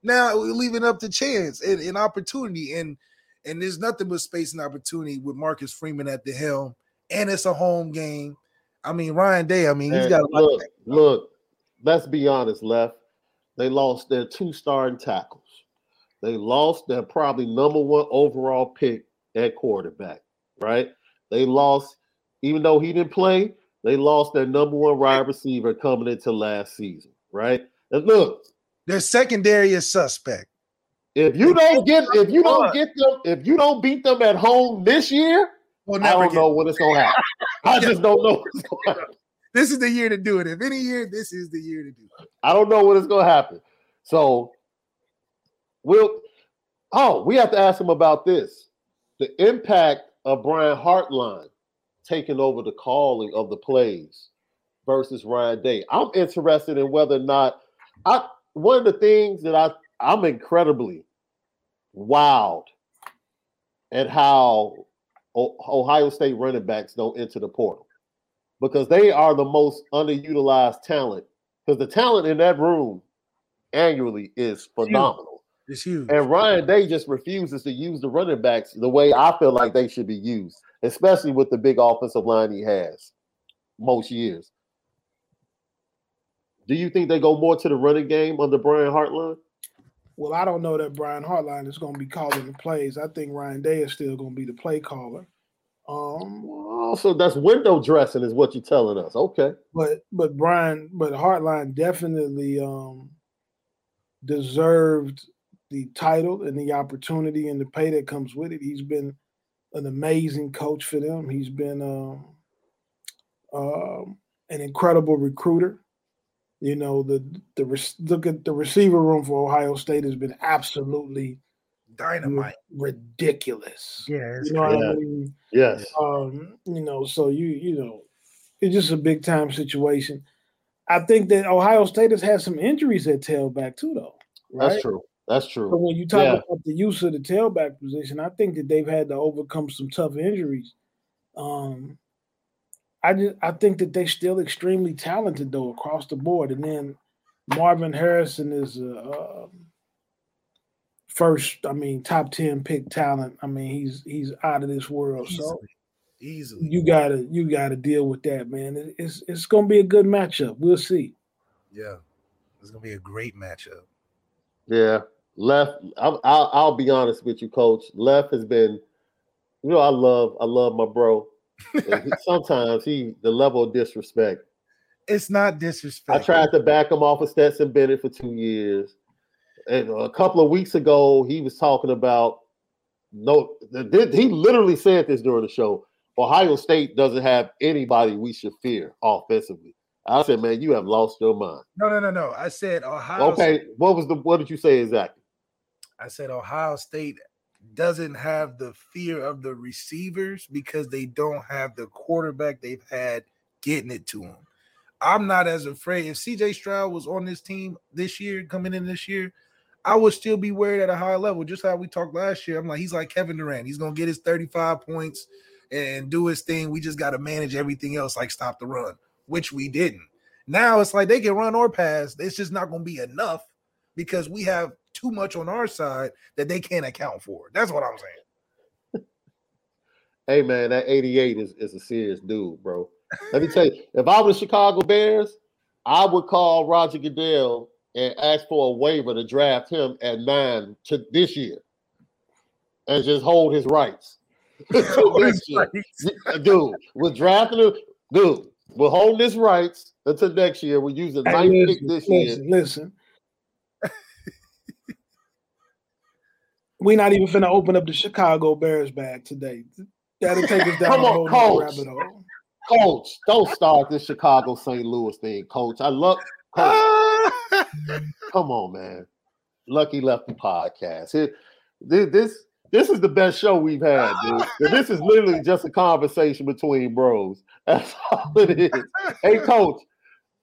Now we're leaving up to chance and, and opportunity, and and there's nothing but space and opportunity with Marcus Freeman at the helm, and it's a home game. I mean, Ryan Day. I mean, he's got look. Look, let's be honest, left. They lost their two starting tackles. They lost their probably number one overall pick at quarterback. Right? They lost, even though he didn't play. They lost their number one wide receiver coming into last season, right? And look, their secondary is suspect. If you don't get, if you don't get them, if you don't beat them at home this year, we'll I don't know what it's gonna happen. I just don't know. This is the year to do it. If any year, this is the year to do it. I don't know what is gonna happen. So we'll. Oh, we have to ask him about this: the impact of Brian Hartline taking over the calling of the plays versus Ryan Day. I'm interested in whether or not I one of the things that I I'm incredibly wowed at how Ohio State running backs don't enter the portal because they are the most underutilized talent because the talent in that room annually is phenomenal. It's huge. And Ryan Day just refuses to use the running backs the way I feel like they should be used especially with the big offensive line he has most years. Do you think they go more to the running game under Brian Hartline? Well, I don't know that Brian Hartline is going to be calling the plays. I think Ryan Day is still going to be the play caller. Um, well, so that's window dressing, is what you're telling us. Okay, but but Brian, but Hartline definitely um, deserved the title and the opportunity and the pay that comes with it. He's been an amazing coach for them. He's been um, um, an incredible recruiter. You know, the the look at the receiver room for Ohio State has been absolutely dynamite, ridiculous. Yeah, you know yeah. I mean? Yes. Um, you know, so you you know, it's just a big time situation. I think that Ohio State has had some injuries at tailback too, though. Right? That's true. That's true. But when you talk yeah. about the use of the tailback position, I think that they've had to overcome some tough injuries. Um, I just I think that they're still extremely talented though across the board. And then Marvin Harrison is a, first, I mean, top 10 pick talent. I mean, he's he's out of this world. Easily. So Easily. you gotta you gotta deal with that, man. It- It's it's gonna be a good matchup. We'll see. yeah. It's gonna be a great matchup. Yeah, left. I'll, I'll I'll be honest with you, Coach. Left has been, you know, I love I love my bro. He- [LAUGHS] sometimes he the level of disrespect. It's not disrespect. I tried to back him off of Stetson Bennett for two years, and a couple of weeks ago he was talking about no. He literally said this during the show. Ohio State doesn't have anybody we should fear offensively. I said, man, you have lost your mind. No, no, no, no. I said Ohio. Okay, what was the what did you say exactly? I said Ohio State doesn't have the fear of the receivers because they don't have the quarterback they've had getting it to them. I'm not as afraid. If CJ Stroud was on this team this year, coming in this year, I would still be worried at a high level, just how we talked last year. I'm like, he's like Kevin Durant. He's gonna get his 35 points and do his thing. We just got to manage everything else, like stop the run, which we didn't. Now it's like they can run or pass. It's just not gonna be enough because we have too much on our side that they can't account for. That's what I'm saying. Hey man, that 88 is, is a serious dude, bro. Let me tell you, if I was the Chicago Bears, I would call Roger Goodell and ask for a waiver to draft him at nine to this year and just hold his rights. [LAUGHS] [LAUGHS] Until next year. Dude, we're drafting him. Dude, we're holding his rights until next year. We're using ninth pick listen, this year. listen, listen. We're not even finna open up the Chicago Bears bag today. That'll take us down Come a on, whole coach. rabbit hole. Coach, don't start this Chicago St. Louis thing, coach. I love coach. [LAUGHS] Come on, man. Lucky left the podcast. Thi- This this is the best show we've had, dude. This is literally just a conversation between bros. [LAUGHS] That's all it is. Hey, coach,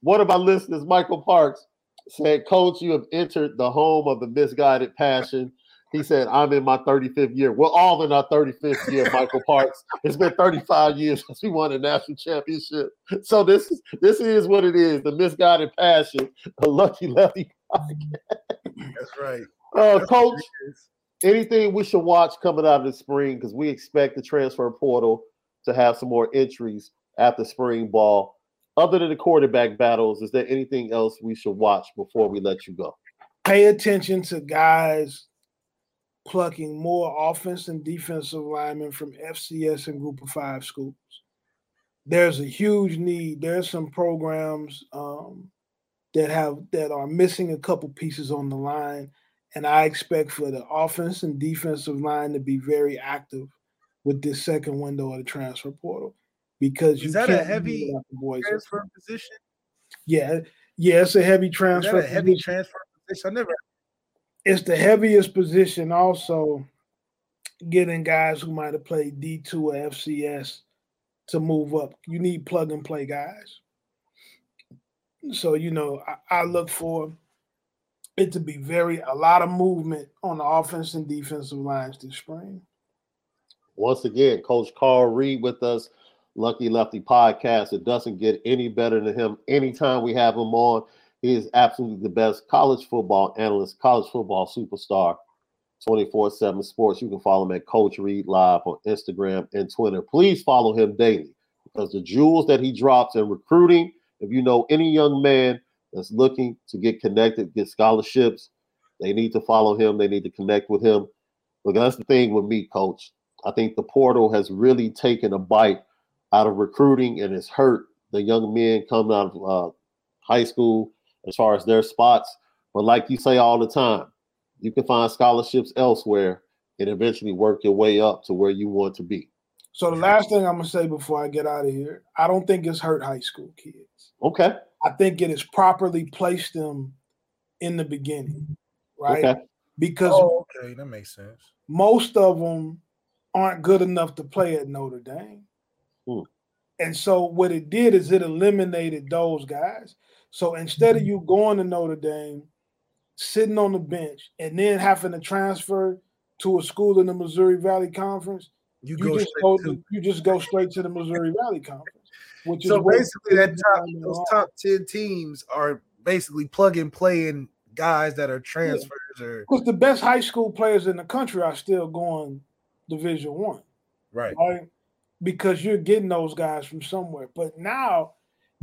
one of my listeners, Michael Parks, said, Coach, you have entered the home of the misguided passion. He said, I'm in my 35th year. We're all in our 35th year, Michael Parks. It's been 35 years since we won a national championship. So this is this is what it is, the misguided passion, a lucky lefty. That's right. Uh, coach, anything we should watch coming out of the spring because we expect the transfer portal to have some more entries after spring ball. Other than the quarterback battles, is there anything else we should watch before we let you go? Pay attention to guys plucking more offense and defensive linemen from FCS and Group of Five schools. There's a huge need. There's some programs um, that have that are missing a couple pieces on the line, and I expect for the offense and defensive line to be very active with this second window of the transfer portal because you Is that a heavy. Transfer position. Yeah, yeah, it's a heavy transfer. that a heavy transfer position? I never. It's the heaviest position also getting guys who might have played D2 or FCS to move up. You need plug and play guys. So, you know, I, I look for it to be very a lot of movement on the offense and defensive lines this spring. Once again, Coach Carl Reed with us, Lucky Lefty podcast. It doesn't get any better than him. Anytime we have him on, he is absolutely the best college football analyst, college football superstar, 24 7 sports. You can follow him at Coach Reed Live on Instagram and Twitter. Please follow him daily because the jewels that he drops in recruiting, if you know any young man that's looking to get connected, get scholarships, they need to follow him. They need to connect with him. Look, that's the thing with me, coach. I think the portal has really taken a bite out of recruiting and it's hurt the young men coming out of uh, high school as far as their spots. But like you say all the time, you can find scholarships elsewhere and eventually work your way up to where you want to be. So the last thing I'm gonna say before I get out of here, I don't think it's hurt high school kids. Okay. I think it has properly placed them in the beginning, right? Okay. Because Oh, okay, that makes sense. most of them aren't good enough to play at Notre Dame. Hmm. And so what it did is it eliminated those guys. So instead of mm-hmm. you going to Notre Dame, sitting on the bench, and then having to transfer to a school in the Missouri Valley Conference, You, you, go just go to. you just go straight to the Missouri Valley Conference. Which So basically, that top those top ten teams are basically plug and playing guys that are transfers or Because the best high school players in the country are still going Division One, right. right? Because you're getting those guys from somewhere. But now,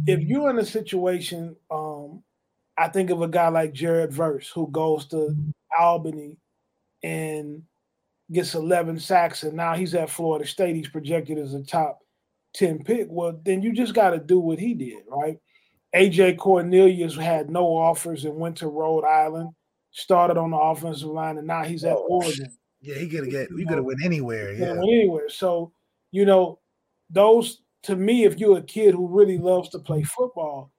if you're in a situation, um, I think of a guy like Jared Verse who goes to Albany and gets 11 sacks, and now he's at Florida State. He's projected as a top 10 pick. Well, then you just got to do what he did, right? AJ Cornelius had no offers and went to Rhode Island, started on the offensive line, and now he's at Oh, Oregon. Yeah, he could get he could have went anywhere. Yeah. went anywhere. So, you know, those to me, if you're a kid who really loves to play football,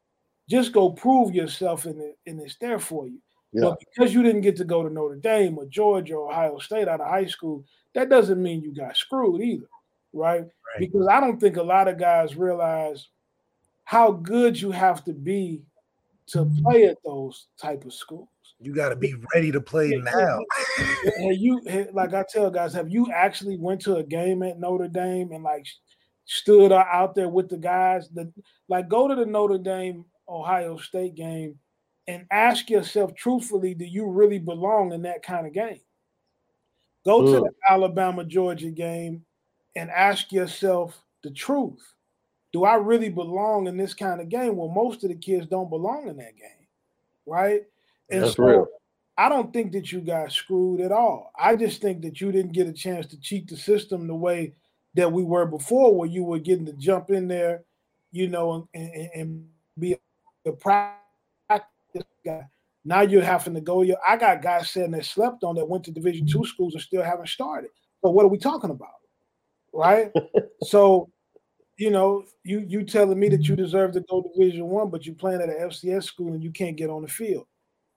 just go prove yourself and it, and it's there for you. Yeah. But because you didn't get to go to Notre Dame or Georgia or Ohio State out of high school, that doesn't mean you got screwed either, right? Right. Because I don't think a lot of guys realize how good you have to be to play at those type of schools. You got to be ready to play Yeah, now. Have you like I tell guys, have you actually went to a game at Notre Dame and like stood out there with the guys that like go to the Notre Dame Ohio State game and ask yourself truthfully, do you really belong in that kind of game? Go to the Alabama Georgia game and ask yourself the truth. Do I really belong in this kind of game? Well, most of the kids don't belong in that game, right? And That's so real. I don't think that you got screwed at all. I just think that you didn't get a chance to cheat the system the way that we were before, where you were getting to jump in there, you know, and, and, and be a practice guy. Now you're having to go. I got guys saying that slept on that went to Division two schools and still haven't started. So what are we talking about, right? [LAUGHS] so, you know, you you telling me that you deserve to go Division one, but you're playing at an FCS school and you can't get on the field,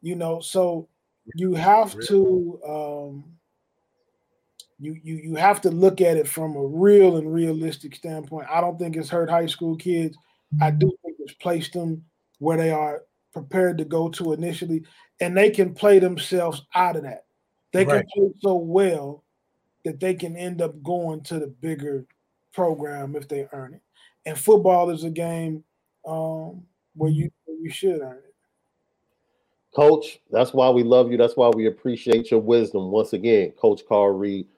you know. So you have to um, you you you have to look at it from a real and realistic standpoint. I don't think it's hurt high school kids. I do think it's placed them where they are prepared to go to initially, and they can play themselves out of that. They can Right. play so well that they can end up going to the bigger program if they earn it. And football is a game um, where you where you should earn it. Coach, that's why we love you. That's why we appreciate your wisdom. Once again, Coach Carl Reed,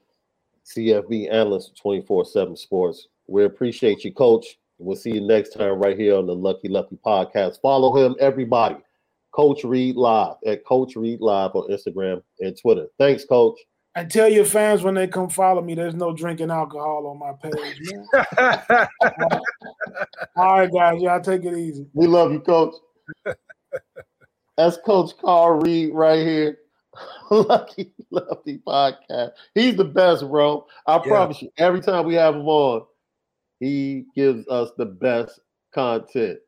CFB analyst 24 7 Sports. We appreciate you, Coach. We'll see you next time right here on the Lucky Lefty Podcast. Follow him, everybody. Coach Reed Live at Coach Reed Live on Instagram and Twitter. Thanks, Coach. And tell your fans when they come follow me, there's no drinking alcohol on my page. Man. [LAUGHS] All right, guys, y'all take it easy. We love you, Coach. That's Coach Carl Reed right here. [LAUGHS] Lucky Lefty Podcast. He's the best, bro. I Yeah. promise you. Every time we have him on, he gives us the best content.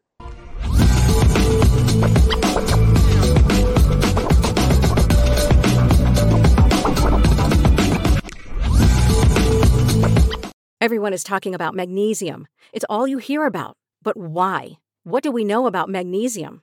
Everyone is talking about magnesium. It's all you hear about. But why? What do we know about magnesium?